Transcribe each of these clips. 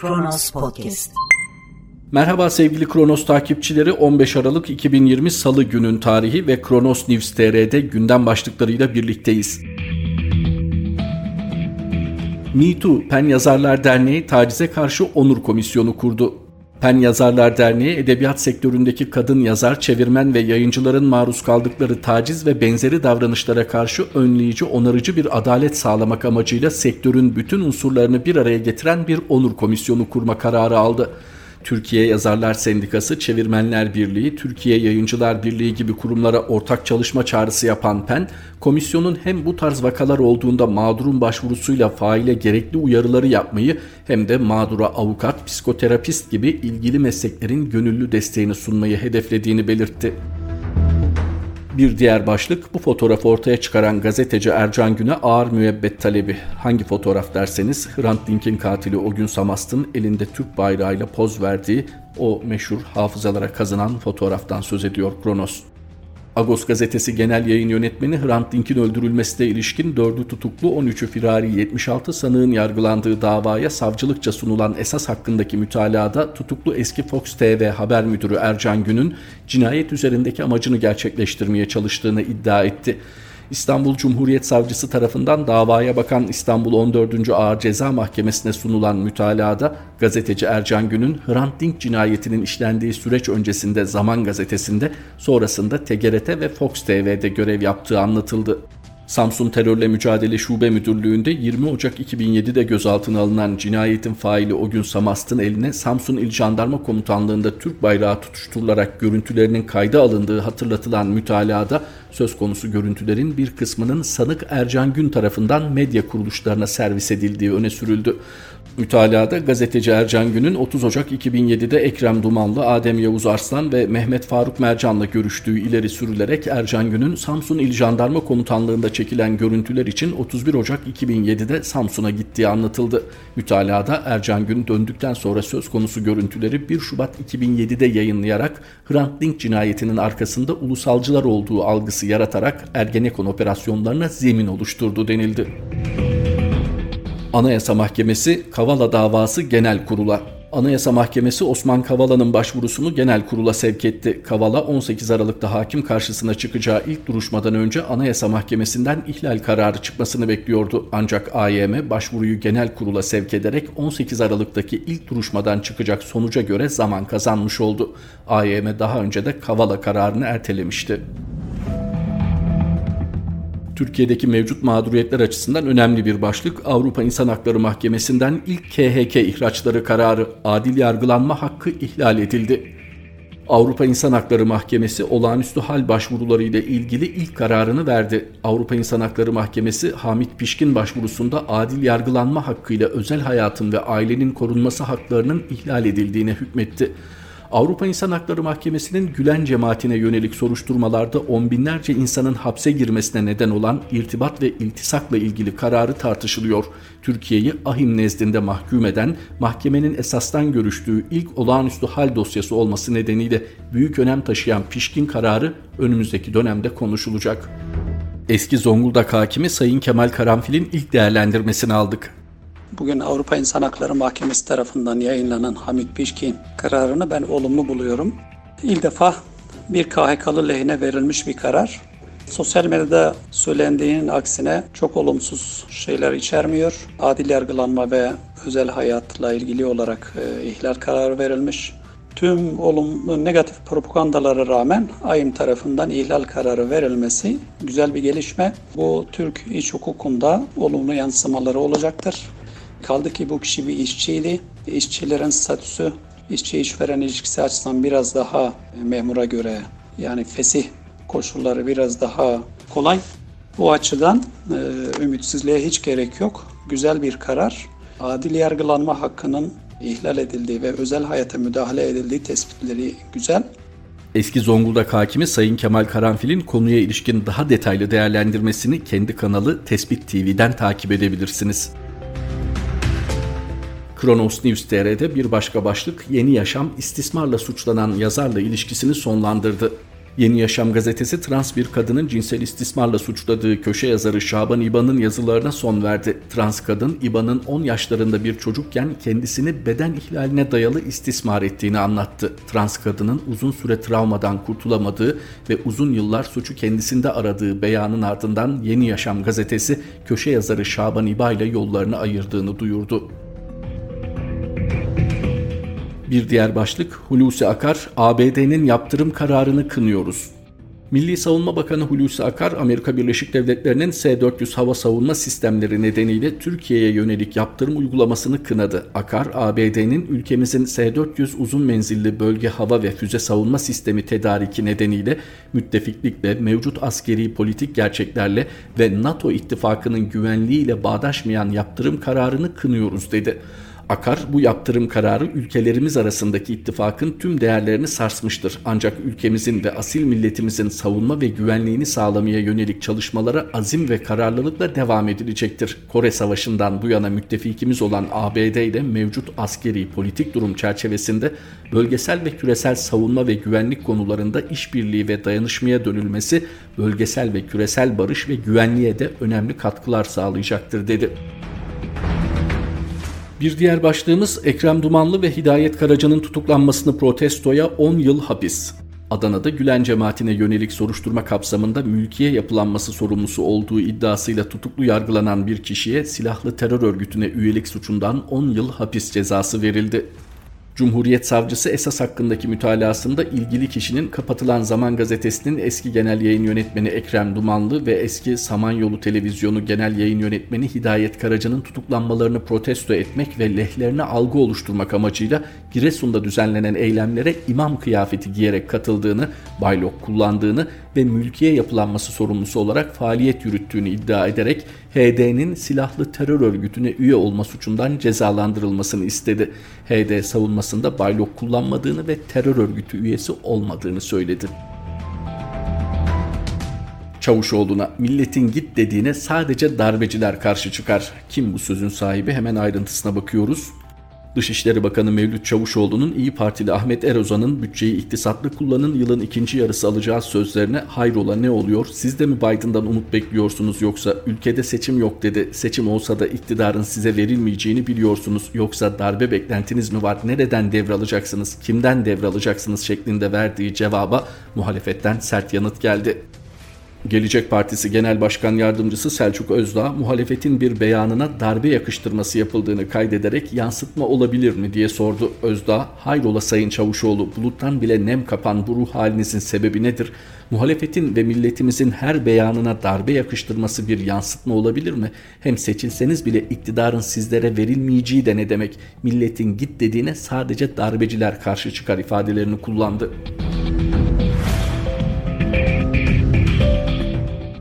Kronos Podcast. Merhaba sevgili Kronos takipçileri 15 Aralık 2020 Salı günün tarihi ve Kronos News TR'de gündem başlıklarıyla birlikteyiz. Me Too Pen Yazarlar Derneği tacize karşı onur komisyonu kurdu. Pen Yazarlar Derneği edebiyat sektöründeki kadın yazar, çevirmen ve yayıncıların maruz kaldıkları taciz ve benzeri davranışlara karşı önleyici, onarıcı bir adalet sağlamak amacıyla sektörün bütün unsurlarını bir araya getiren bir onur komisyonu kurma kararı aldı. Türkiye Yazarlar Sendikası, Çevirmenler Birliği, Türkiye Yayıncılar Birliği gibi kurumlara ortak çalışma çağrısı yapan PEN, komisyonun hem bu tarz vakalar olduğunda mağdurun başvurusuyla faile gerekli uyarıları yapmayı hem de mağdura avukat, psikoterapist gibi ilgili mesleklerin gönüllü desteğini sunmayı hedeflediğini belirtti. Bir diğer başlık bu fotoğrafı ortaya çıkaran gazeteci Ercan Gün'e ağır müebbet talebi. Hangi fotoğraf derseniz Hrant Dink'in katili o gün Samast'ın elinde Türk bayrağıyla poz verdiği o meşhur hafızalara kazınan fotoğraftan söz ediyor Kronos. Agos gazetesi genel yayın yönetmeni Hrant Dink'in öldürülmesine ilişkin 4'ü tutuklu 13'ü firari 76 sanığın yargılandığı davaya savcılıkça sunulan esas hakkındaki mütalada tutuklu eski Fox TV haber müdürü Ercan Gün'ün cinayet üzerindeki amacını gerçekleştirmeye çalıştığını iddia etti. İstanbul Cumhuriyet Savcısı tarafından davaya bakan İstanbul 14. Ağır Ceza Mahkemesi'ne sunulan mütalada gazeteci Ercan Gün'ün Hrant Dink cinayetinin işlendiği süreç öncesinde Zaman Gazetesi'nde sonrasında TGRT ve Fox TV'de görev yaptığı anlatıldı. Samsun Terörle Mücadele Şube Müdürlüğü'nde 20 Ocak 2007'de gözaltına alınan cinayetin faili o gün Samast'ın eline Samsun İl Jandarma Komutanlığı'nda Türk bayrağı tutuşturularak görüntülerinin kayda alındığı hatırlatılan mütalada söz konusu görüntülerin bir kısmının sanık Ercan Gün tarafından medya kuruluşlarına servis edildiği öne sürüldü. Mütalada gazeteci Ercan Gün'ün 30 Ocak 2007'de Ekrem Dumanlı, Adem Yavuz Arslan ve Mehmet Faruk Mercan'la görüştüğü ileri sürülerek Ercan Gün'ün Samsun İl Jandarma Komutanlığı'nda çekilen görüntüler için 31 Ocak 2007'de Samsun'a gittiği anlatıldı. Mütalada Ercan Gün döndükten sonra söz konusu görüntüleri 1 Şubat 2007'de yayınlayarak Hrant Dink cinayetinin arkasında ulusalcılar olduğu algısı yaratarak Ergenekon operasyonlarına zemin oluşturdu denildi. Anayasa Mahkemesi Kavala davası genel kurula. Anayasa Mahkemesi Osman Kavala'nın başvurusunu genel kurula sevk etti. Kavala 18 Aralık'ta hakim karşısına çıkacağı ilk duruşmadan önce Anayasa Mahkemesi'nden ihlal kararı çıkmasını bekliyordu. Ancak AYM başvuruyu genel kurula sevk ederek 18 Aralık'taki ilk duruşmadan çıkacak sonuca göre zaman kazanmış oldu. AYM daha önce de Kavala kararını ertelemişti. Türkiye'deki mevcut mağduriyetler açısından önemli bir başlık. Avrupa İnsan Hakları Mahkemesi'nden ilk KHK ihraçları kararı adil yargılanma hakkı ihlal edildi. Avrupa İnsan Hakları Mahkemesi olağanüstü hal başvuruları ile ilgili ilk kararını verdi. Avrupa İnsan Hakları Mahkemesi Hamit Pişkin başvurusunda adil yargılanma hakkıyla özel hayatın ve ailenin korunması haklarının ihlal edildiğine hükmetti. Avrupa İnsan Hakları Mahkemesi'nin Gülen cemaatine yönelik soruşturmalarda on binlerce insanın hapse girmesine neden olan irtibat ve iltisakla ilgili kararı tartışılıyor. Türkiye'yi ahim nezdinde mahkum eden mahkemenin esastan görüştüğü ilk olağanüstü hal dosyası olması nedeniyle büyük önem taşıyan pişkin kararı önümüzdeki dönemde konuşulacak. Eski Zonguldak hakimi Sayın Kemal Karanfil'in ilk değerlendirmesini aldık. Bugün Avrupa İnsan Hakları Mahkemesi tarafından yayınlanan Hamit Pişkin kararını ben olumlu buluyorum. İlk defa bir KHK'lı lehine verilmiş bir karar. Sosyal medyada söylendiğinin aksine çok olumsuz şeyler içermiyor. Adil yargılanma ve özel hayatla ilgili olarak e, ihlal kararı verilmiş. Tüm olumlu negatif propagandalara rağmen AYM tarafından ihlal kararı verilmesi güzel bir gelişme. Bu Türk iç hukukunda olumlu yansımaları olacaktır. Kaldı ki bu kişi bir işçiydi. İşçilerin statüsü işçi işveren ilişkisi açısından biraz daha memura göre yani fesih koşulları biraz daha kolay. Bu açıdan e, ümitsizliğe hiç gerek yok. Güzel bir karar. Adil yargılanma hakkının ihlal edildiği ve özel hayata müdahale edildiği tespitleri güzel. Eski Zonguldak hakimi Sayın Kemal Karanfil'in konuya ilişkin daha detaylı değerlendirmesini kendi kanalı Tespit TV'den takip edebilirsiniz. Kronos News TR'de bir başka başlık Yeni Yaşam istismarla suçlanan yazarla ilişkisini sonlandırdı. Yeni Yaşam gazetesi trans bir kadının cinsel istismarla suçladığı köşe yazarı Şaban İban'ın yazılarına son verdi. Trans kadın İban'ın 10 yaşlarında bir çocukken kendisini beden ihlaline dayalı istismar ettiğini anlattı. Trans kadının uzun süre travmadan kurtulamadığı ve uzun yıllar suçu kendisinde aradığı beyanın ardından Yeni Yaşam gazetesi köşe yazarı Şaban İba ile yollarını ayırdığını duyurdu. Bir diğer başlık Hulusi Akar, ABD'nin yaptırım kararını kınıyoruz. Milli Savunma Bakanı Hulusi Akar, Amerika Birleşik Devletleri'nin S-400 hava savunma sistemleri nedeniyle Türkiye'ye yönelik yaptırım uygulamasını kınadı. Akar, ABD'nin ülkemizin S-400 uzun menzilli bölge hava ve füze savunma sistemi tedariki nedeniyle müttefiklikle, mevcut askeri politik gerçeklerle ve NATO ittifakının güvenliğiyle bağdaşmayan yaptırım kararını kınıyoruz dedi. Akar bu yaptırım kararı ülkelerimiz arasındaki ittifakın tüm değerlerini sarsmıştır. Ancak ülkemizin ve asil milletimizin savunma ve güvenliğini sağlamaya yönelik çalışmalara azim ve kararlılıkla devam edilecektir. Kore Savaşı'ndan bu yana müttefikimiz olan ABD ile mevcut askeri politik durum çerçevesinde bölgesel ve küresel savunma ve güvenlik konularında işbirliği ve dayanışmaya dönülmesi bölgesel ve küresel barış ve güvenliğe de önemli katkılar sağlayacaktır dedi. Bir diğer başlığımız Ekrem Dumanlı ve Hidayet Karaca'nın tutuklanmasını protestoya 10 yıl hapis. Adana'da Gülen cemaatine yönelik soruşturma kapsamında mülkiye yapılanması sorumlusu olduğu iddiasıyla tutuklu yargılanan bir kişiye silahlı terör örgütüne üyelik suçundan 10 yıl hapis cezası verildi. Cumhuriyet Savcısı esas hakkındaki mütalasında ilgili kişinin kapatılan Zaman Gazetesi'nin eski genel yayın yönetmeni Ekrem Dumanlı ve eski Samanyolu Televizyonu genel yayın yönetmeni Hidayet Karaca'nın tutuklanmalarını protesto etmek ve lehlerine algı oluşturmak amacıyla Giresun'da düzenlenen eylemlere imam kıyafeti giyerek katıldığını, baylok kullandığını ve mülkiye yapılanması sorumlusu olarak faaliyet yürüttüğünü iddia ederek HD'nin silahlı terör örgütüne üye olma suçundan cezalandırılmasını istedi. HD savunmasında baylok kullanmadığını ve terör örgütü üyesi olmadığını söyledi. Çavuşoğlu'na milletin git dediğine sadece darbeciler karşı çıkar. Kim bu sözün sahibi hemen ayrıntısına bakıyoruz. Dışişleri Bakanı Mevlüt Çavuşoğlu'nun İyi Partili Ahmet Erozan'ın bütçeyi iktisatlı kullanın yılın ikinci yarısı alacağı sözlerine hayrola ne oluyor? Siz de mi Biden'dan umut bekliyorsunuz yoksa ülkede seçim yok dedi. Seçim olsa da iktidarın size verilmeyeceğini biliyorsunuz. Yoksa darbe beklentiniz mi var? Nereden devralacaksınız? Kimden devralacaksınız şeklinde verdiği cevaba muhalefetten sert yanıt geldi. Gelecek Partisi Genel Başkan Yardımcısı Selçuk Özdağ muhalefetin bir beyanına darbe yakıştırması yapıldığını kaydederek yansıtma olabilir mi diye sordu. Özdağ, hayrola Sayın Çavuşoğlu buluttan bile nem kapan bu ruh halinizin sebebi nedir? Muhalefetin ve milletimizin her beyanına darbe yakıştırması bir yansıtma olabilir mi? Hem seçilseniz bile iktidarın sizlere verilmeyeceği de ne demek? Milletin git dediğine sadece darbeciler karşı çıkar ifadelerini kullandı.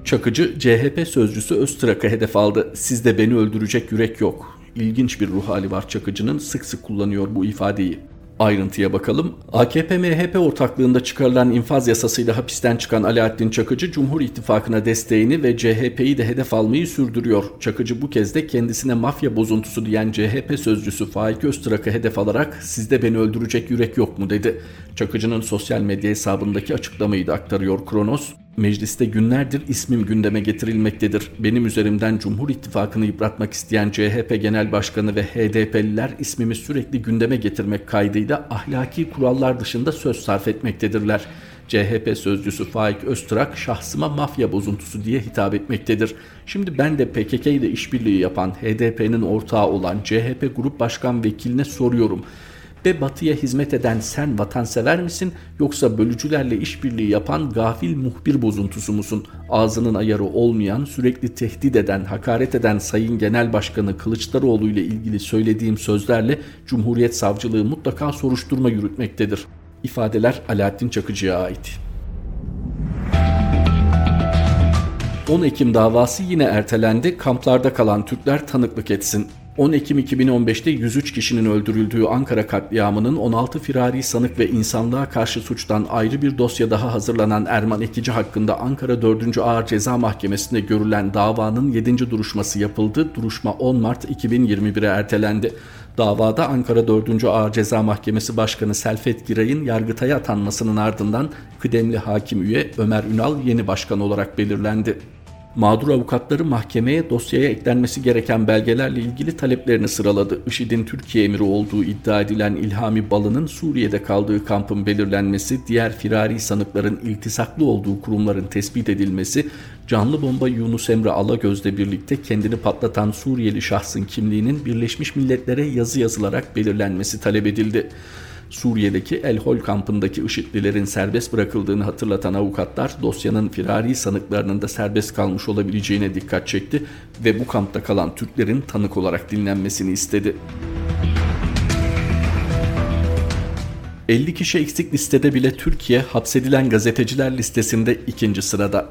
Çakıcı CHP sözcüsü Öztrak'a hedef aldı. Sizde beni öldürecek yürek yok. İlginç bir ruh hali var Çakıcı'nın sık sık kullanıyor bu ifadeyi. Ayrıntıya bakalım. AKP-MHP ortaklığında çıkarılan infaz yasasıyla hapisten çıkan Alaaddin Çakıcı Cumhur İttifakı'na desteğini ve CHP'yi de hedef almayı sürdürüyor. Çakıcı bu kez de kendisine mafya bozuntusu diyen CHP sözcüsü Faik Öztrak'ı hedef alarak sizde beni öldürecek yürek yok mu dedi. Çakıcı'nın sosyal medya hesabındaki açıklamayı da aktarıyor Kronos. Mecliste günlerdir ismim gündeme getirilmektedir. Benim üzerimden Cumhur İttifakı'nı yıpratmak isteyen CHP Genel Başkanı ve HDP'liler ismimi sürekli gündeme getirmek kaydıyla ahlaki kurallar dışında söz sarf etmektedirler. CHP sözcüsü Faik Öztrak şahsıma mafya bozuntusu diye hitap etmektedir. Şimdi ben de PKK ile işbirliği yapan HDP'nin ortağı olan CHP Grup Başkan Vekiline soruyorum ve batıya hizmet eden sen vatansever misin yoksa bölücülerle işbirliği yapan gafil muhbir bozuntusu musun? Ağzının ayarı olmayan, sürekli tehdit eden, hakaret eden Sayın Genel Başkanı Kılıçdaroğlu ile ilgili söylediğim sözlerle Cumhuriyet Savcılığı mutlaka soruşturma yürütmektedir. İfadeler Alaaddin Çakıcı'ya ait. 10 Ekim davası yine ertelendi. Kamplarda kalan Türkler tanıklık etsin. 10 Ekim 2015'te 103 kişinin öldürüldüğü Ankara katliamının 16 firari sanık ve insanlığa karşı suçtan ayrı bir dosya daha hazırlanan Erman Ekici hakkında Ankara 4. Ağır Ceza Mahkemesi'nde görülen davanın 7. duruşması yapıldı. Duruşma 10 Mart 2021'e ertelendi. Davada Ankara 4. Ağır Ceza Mahkemesi Başkanı Selfet Giray'ın Yargıtay'a atanmasının ardından kıdemli hakim üye Ömer Ünal yeni başkan olarak belirlendi. Mağdur avukatları mahkemeye dosyaya eklenmesi gereken belgelerle ilgili taleplerini sıraladı. IŞİD'in Türkiye emiri olduğu iddia edilen İlhami Balı'nın Suriye'de kaldığı kampın belirlenmesi, diğer firari sanıkların iltisaklı olduğu kurumların tespit edilmesi, canlı bomba Yunus Emre Alagöz'le birlikte kendini patlatan Suriyeli şahsın kimliğinin Birleşmiş Milletler'e yazı yazılarak belirlenmesi talep edildi. Suriye'deki El Hol kampındaki IŞİD'lilerin serbest bırakıldığını hatırlatan avukatlar dosyanın firari sanıklarının da serbest kalmış olabileceğine dikkat çekti ve bu kampta kalan Türklerin tanık olarak dinlenmesini istedi. 50 kişi eksik listede bile Türkiye hapsedilen gazeteciler listesinde ikinci sırada.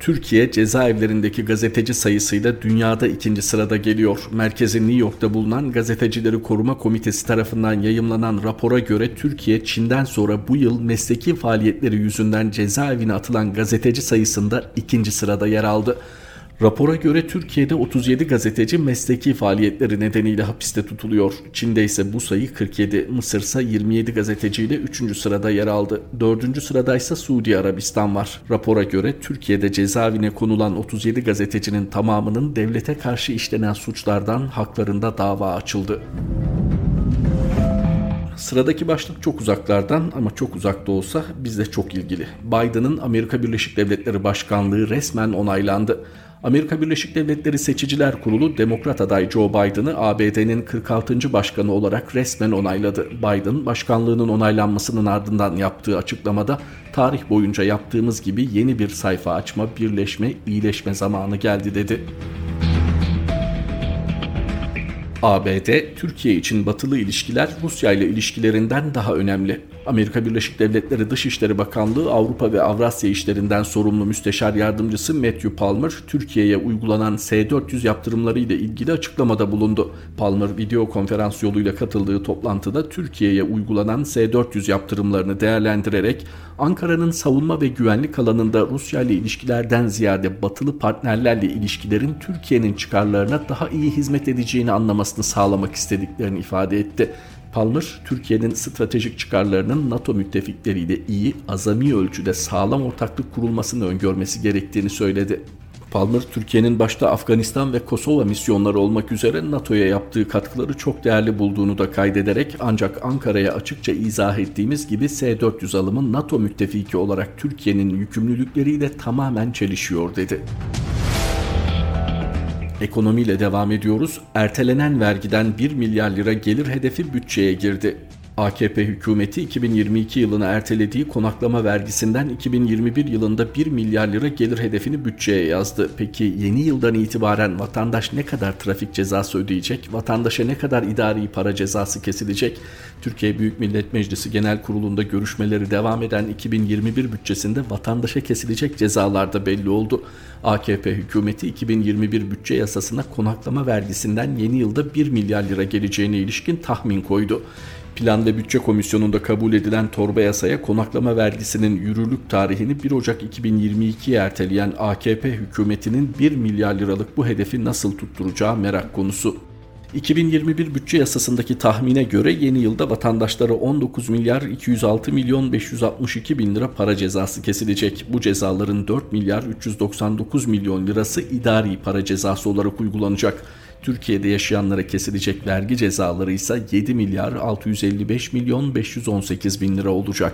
Türkiye cezaevlerindeki gazeteci sayısıyla dünyada ikinci sırada geliyor. Merkezi New York'ta bulunan Gazetecileri Koruma Komitesi tarafından yayımlanan rapora göre Türkiye Çin'den sonra bu yıl mesleki faaliyetleri yüzünden cezaevine atılan gazeteci sayısında ikinci sırada yer aldı. Rapora göre Türkiye'de 37 gazeteci mesleki faaliyetleri nedeniyle hapiste tutuluyor. Çin'de ise bu sayı 47, Mısır ise 27 gazeteciyle 3. sırada yer aldı. 4. sırada ise Suudi Arabistan var. Rapora göre Türkiye'de cezaevine konulan 37 gazetecinin tamamının devlete karşı işlenen suçlardan haklarında dava açıldı. Sıradaki başlık çok uzaklardan ama çok uzakta olsa bizde çok ilgili. Biden'ın Amerika Birleşik Devletleri Başkanlığı resmen onaylandı. Amerika Birleşik Devletleri Seçiciler Kurulu Demokrat aday Joe Biden'ı ABD'nin 46. başkanı olarak resmen onayladı. Biden, başkanlığının onaylanmasının ardından yaptığı açıklamada tarih boyunca yaptığımız gibi yeni bir sayfa açma, birleşme, iyileşme zamanı geldi dedi. ABD, Türkiye için batılı ilişkiler Rusya ile ilişkilerinden daha önemli. Amerika Birleşik Devletleri Dışişleri Bakanlığı Avrupa ve Avrasya işlerinden sorumlu müsteşar yardımcısı Matthew Palmer, Türkiye'ye uygulanan S-400 yaptırımları ile ilgili açıklamada bulundu. Palmer video konferans yoluyla katıldığı toplantıda Türkiye'ye uygulanan S-400 yaptırımlarını değerlendirerek Ankara'nın savunma ve güvenlik alanında Rusya ile ilişkilerden ziyade batılı partnerlerle ilişkilerin Türkiye'nin çıkarlarına daha iyi hizmet edeceğini anlamasını sağlamak istediklerini ifade etti. Palmer, Türkiye'nin stratejik çıkarlarının NATO müttefikleriyle iyi, azami ölçüde sağlam ortaklık kurulmasını öngörmesi gerektiğini söyledi. Palmer, Türkiye'nin başta Afganistan ve Kosova misyonları olmak üzere NATO'ya yaptığı katkıları çok değerli bulduğunu da kaydederek ancak Ankara'ya açıkça izah ettiğimiz gibi S-400 alımı NATO müttefiki olarak Türkiye'nin yükümlülükleriyle tamamen çelişiyor dedi. Ekonomiyle devam ediyoruz. Ertelenen vergiden 1 milyar lira gelir hedefi bütçeye girdi. AKP hükümeti 2022 yılına ertelediği konaklama vergisinden 2021 yılında 1 milyar lira gelir hedefini bütçeye yazdı. Peki yeni yıldan itibaren vatandaş ne kadar trafik cezası ödeyecek? Vatandaşa ne kadar idari para cezası kesilecek? Türkiye Büyük Millet Meclisi Genel Kurulu'nda görüşmeleri devam eden 2021 bütçesinde vatandaşa kesilecek cezalar da belli oldu. AKP hükümeti 2021 bütçe yasasına konaklama vergisinden yeni yılda 1 milyar lira geleceğine ilişkin tahmin koydu. Plan ve Bütçe Komisyonu'nda kabul edilen torba yasaya konaklama vergisinin yürürlük tarihini 1 Ocak 2022'ye erteleyen AKP hükümetinin 1 milyar liralık bu hedefi nasıl tutturacağı merak konusu. 2021 bütçe yasasındaki tahmine göre yeni yılda vatandaşlara 19 milyar 206 milyon 562 bin lira para cezası kesilecek. Bu cezaların 4 milyar 399 milyon lirası idari para cezası olarak uygulanacak. Türkiye'de yaşayanlara kesilecek vergi cezaları ise 7 milyar 655 milyon 518 bin lira olacak.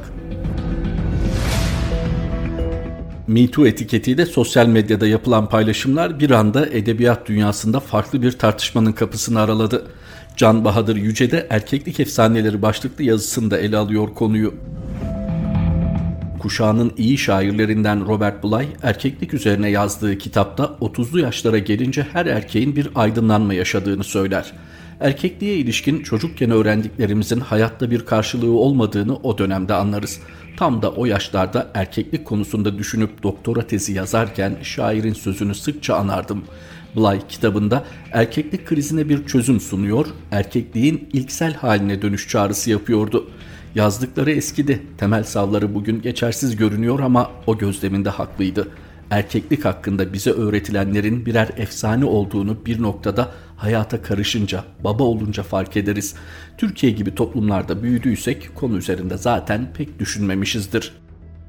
MeToo etiketiyle sosyal medyada yapılan paylaşımlar bir anda edebiyat dünyasında farklı bir tartışmanın kapısını araladı. Can Bahadır Yüce de erkeklik efsaneleri başlıklı yazısında ele alıyor konuyu. Kuşağının iyi şairlerinden Robert Bly, erkeklik üzerine yazdığı kitapta 30'lu yaşlara gelince her erkeğin bir aydınlanma yaşadığını söyler. Erkekliğe ilişkin çocukken öğrendiklerimizin hayatta bir karşılığı olmadığını o dönemde anlarız. Tam da o yaşlarda erkeklik konusunda düşünüp doktora tezi yazarken şairin sözünü sıkça anardım. Bly kitabında erkeklik krizine bir çözüm sunuyor, erkekliğin ilksel haline dönüş çağrısı yapıyordu. Yazdıkları eskidi, temel savları bugün geçersiz görünüyor ama o gözleminde haklıydı. Erkeklik hakkında bize öğretilenlerin birer efsane olduğunu bir noktada hayata karışınca, baba olunca fark ederiz. Türkiye gibi toplumlarda büyüdüysek konu üzerinde zaten pek düşünmemişizdir.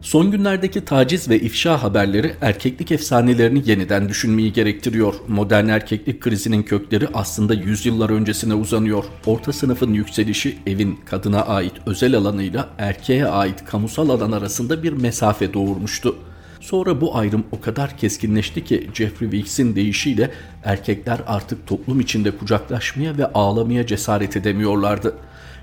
Son günlerdeki taciz ve ifşa haberleri erkeklik efsanelerini yeniden düşünmeyi gerektiriyor. Modern erkeklik krizinin kökleri aslında yüzyıllar öncesine uzanıyor. Orta sınıfın yükselişi evin kadına ait özel alanıyla erkeğe ait kamusal alan arasında bir mesafe doğurmuştu. Sonra bu ayrım o kadar keskinleşti ki Jeffrey Weeks'in deyişiyle erkekler artık toplum içinde kucaklaşmaya ve ağlamaya cesaret edemiyorlardı.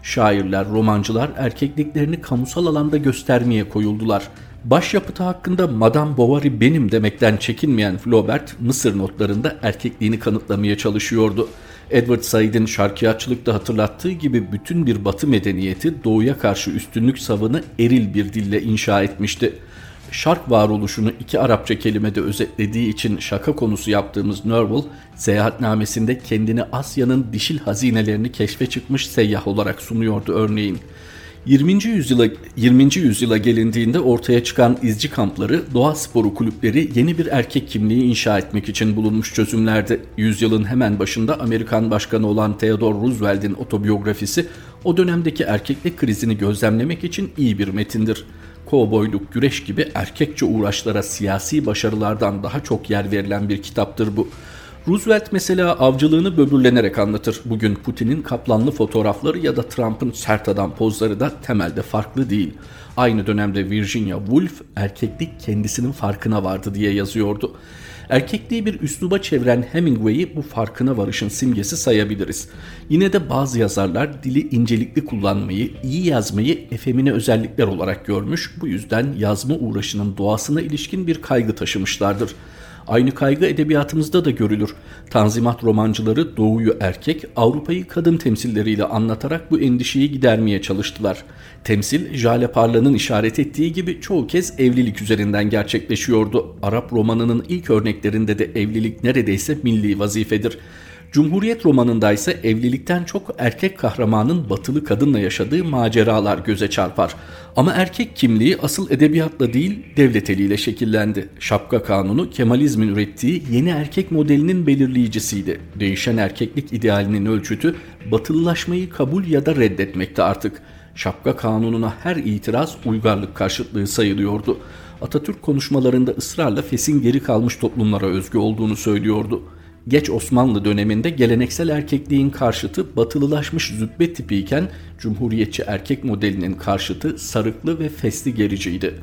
Şairler, romancılar erkekliklerini kamusal alanda göstermeye koyuldular. Başyapıtı hakkında Madame Bovary benim demekten çekinmeyen Flaubert, Mısır notlarında erkekliğini kanıtlamaya çalışıyordu. Edward Said'in şarkiyatçılıkta hatırlattığı gibi bütün bir batı medeniyeti doğuya karşı üstünlük savını eril bir dille inşa etmişti şark varoluşunu iki Arapça kelimede özetlediği için şaka konusu yaptığımız Nerval, seyahatnamesinde kendini Asya'nın dişil hazinelerini keşfe çıkmış seyyah olarak sunuyordu örneğin. 20. yüzyıla 20. yüzyıla gelindiğinde ortaya çıkan izci kampları, doğa sporu kulüpleri yeni bir erkek kimliği inşa etmek için bulunmuş çözümlerdi. Yüzyılın hemen başında Amerikan başkanı olan Theodore Roosevelt'in otobiyografisi o dönemdeki erkeklik krizini gözlemlemek için iyi bir metindir kovboyluk, güreş gibi erkekçe uğraşlara siyasi başarılardan daha çok yer verilen bir kitaptır bu. Roosevelt mesela avcılığını böbürlenerek anlatır. Bugün Putin'in kaplanlı fotoğrafları ya da Trump'ın sert adam pozları da temelde farklı değil. Aynı dönemde Virginia Woolf erkeklik kendisinin farkına vardı diye yazıyordu. Erkekliği bir üsluba çeviren Hemingway'i bu farkına varışın simgesi sayabiliriz. Yine de bazı yazarlar dili incelikli kullanmayı, iyi yazmayı efemine özellikler olarak görmüş, bu yüzden yazma uğraşının doğasına ilişkin bir kaygı taşımışlardır. Aynı kaygı edebiyatımızda da görülür. Tanzimat romancıları Doğu'yu erkek, Avrupa'yı kadın temsilleriyle anlatarak bu endişeyi gidermeye çalıştılar. Temsil, Jale Parla'nın işaret ettiği gibi çoğu kez evlilik üzerinden gerçekleşiyordu. Arap romanının ilk örneklerinde de evlilik neredeyse milli vazifedir. Cumhuriyet romanında ise evlilikten çok erkek kahramanın batılı kadınla yaşadığı maceralar göze çarpar. Ama erkek kimliği asıl edebiyatla değil devlet eliyle şekillendi. Şapka kanunu Kemalizmin ürettiği yeni erkek modelinin belirleyicisiydi. Değişen erkeklik idealinin ölçütü batılılaşmayı kabul ya da reddetmekte artık. Şapka kanununa her itiraz uygarlık karşıtlığı sayılıyordu. Atatürk konuşmalarında ısrarla fesin geri kalmış toplumlara özgü olduğunu söylüyordu. Geç Osmanlı döneminde geleneksel erkekliğin karşıtı batılılaşmış züppe tipiyken cumhuriyetçi erkek modelinin karşıtı sarıklı ve fesli gericiydi.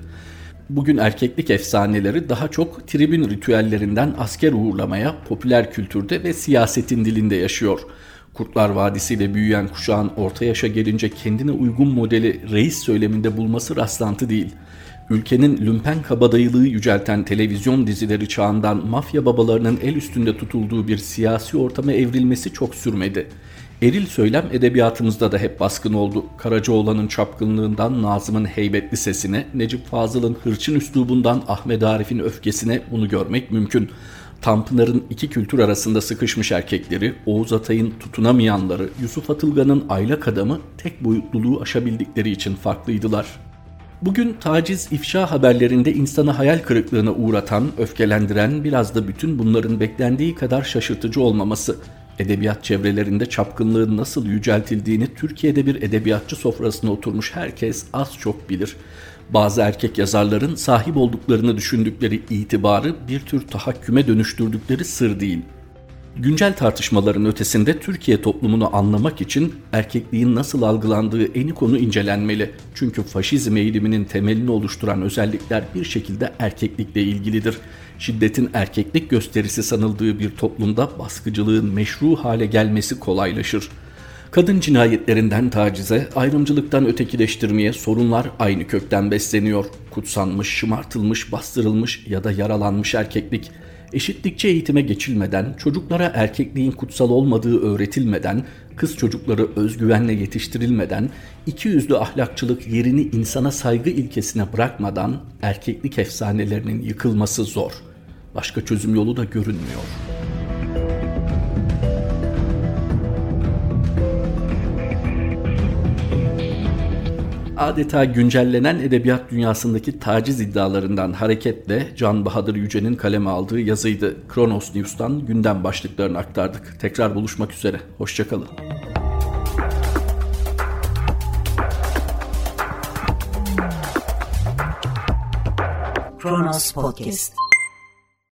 Bugün erkeklik efsaneleri daha çok tribün ritüellerinden asker uğurlamaya, popüler kültürde ve siyasetin dilinde yaşıyor. Kurtlar Vadisi ile büyüyen kuşağın orta yaşa gelince kendine uygun modeli reis söyleminde bulması rastlantı değil. Ülkenin lümpen kabadayılığı yücelten televizyon dizileri çağından mafya babalarının el üstünde tutulduğu bir siyasi ortama evrilmesi çok sürmedi. Eril söylem edebiyatımızda da hep baskın oldu. Karacaoğlan'ın çapkınlığından Nazım'ın heybetli sesine, Necip Fazıl'ın hırçın üslubundan Ahmet Arif'in öfkesine bunu görmek mümkün. Tanpınar'ın iki kültür arasında sıkışmış erkekleri, Oğuz Atay'ın tutunamayanları, Yusuf Atılgan'ın aylak adamı tek boyutluluğu aşabildikleri için farklıydılar. Bugün taciz ifşa haberlerinde insanı hayal kırıklığına uğratan, öfkelendiren biraz da bütün bunların beklendiği kadar şaşırtıcı olmaması. Edebiyat çevrelerinde çapkınlığın nasıl yüceltildiğini Türkiye'de bir edebiyatçı sofrasına oturmuş herkes az çok bilir. Bazı erkek yazarların sahip olduklarını düşündükleri itibarı bir tür tahakküme dönüştürdükleri sır değil. Güncel tartışmaların ötesinde Türkiye toplumunu anlamak için erkekliğin nasıl algılandığı eni konu incelenmeli. Çünkü faşizm eğiliminin temelini oluşturan özellikler bir şekilde erkeklikle ilgilidir. Şiddetin erkeklik gösterisi sanıldığı bir toplumda baskıcılığın meşru hale gelmesi kolaylaşır. Kadın cinayetlerinden tacize, ayrımcılıktan ötekileştirmeye sorunlar aynı kökten besleniyor. Kutsanmış, şımartılmış, bastırılmış ya da yaralanmış erkeklik eşitlikçi eğitime geçilmeden, çocuklara erkekliğin kutsal olmadığı öğretilmeden, kız çocukları özgüvenle yetiştirilmeden, iki yüzlü ahlakçılık yerini insana saygı ilkesine bırakmadan erkeklik efsanelerinin yıkılması zor. Başka çözüm yolu da görünmüyor.'' Adeta güncellenen edebiyat dünyasındaki taciz iddialarından hareketle Can Bahadır Yüce'nin kaleme aldığı yazıydı. Kronos News'tan gündem başlıklarını aktardık. Tekrar buluşmak üzere. Hoşçakalın. Kronos Podcast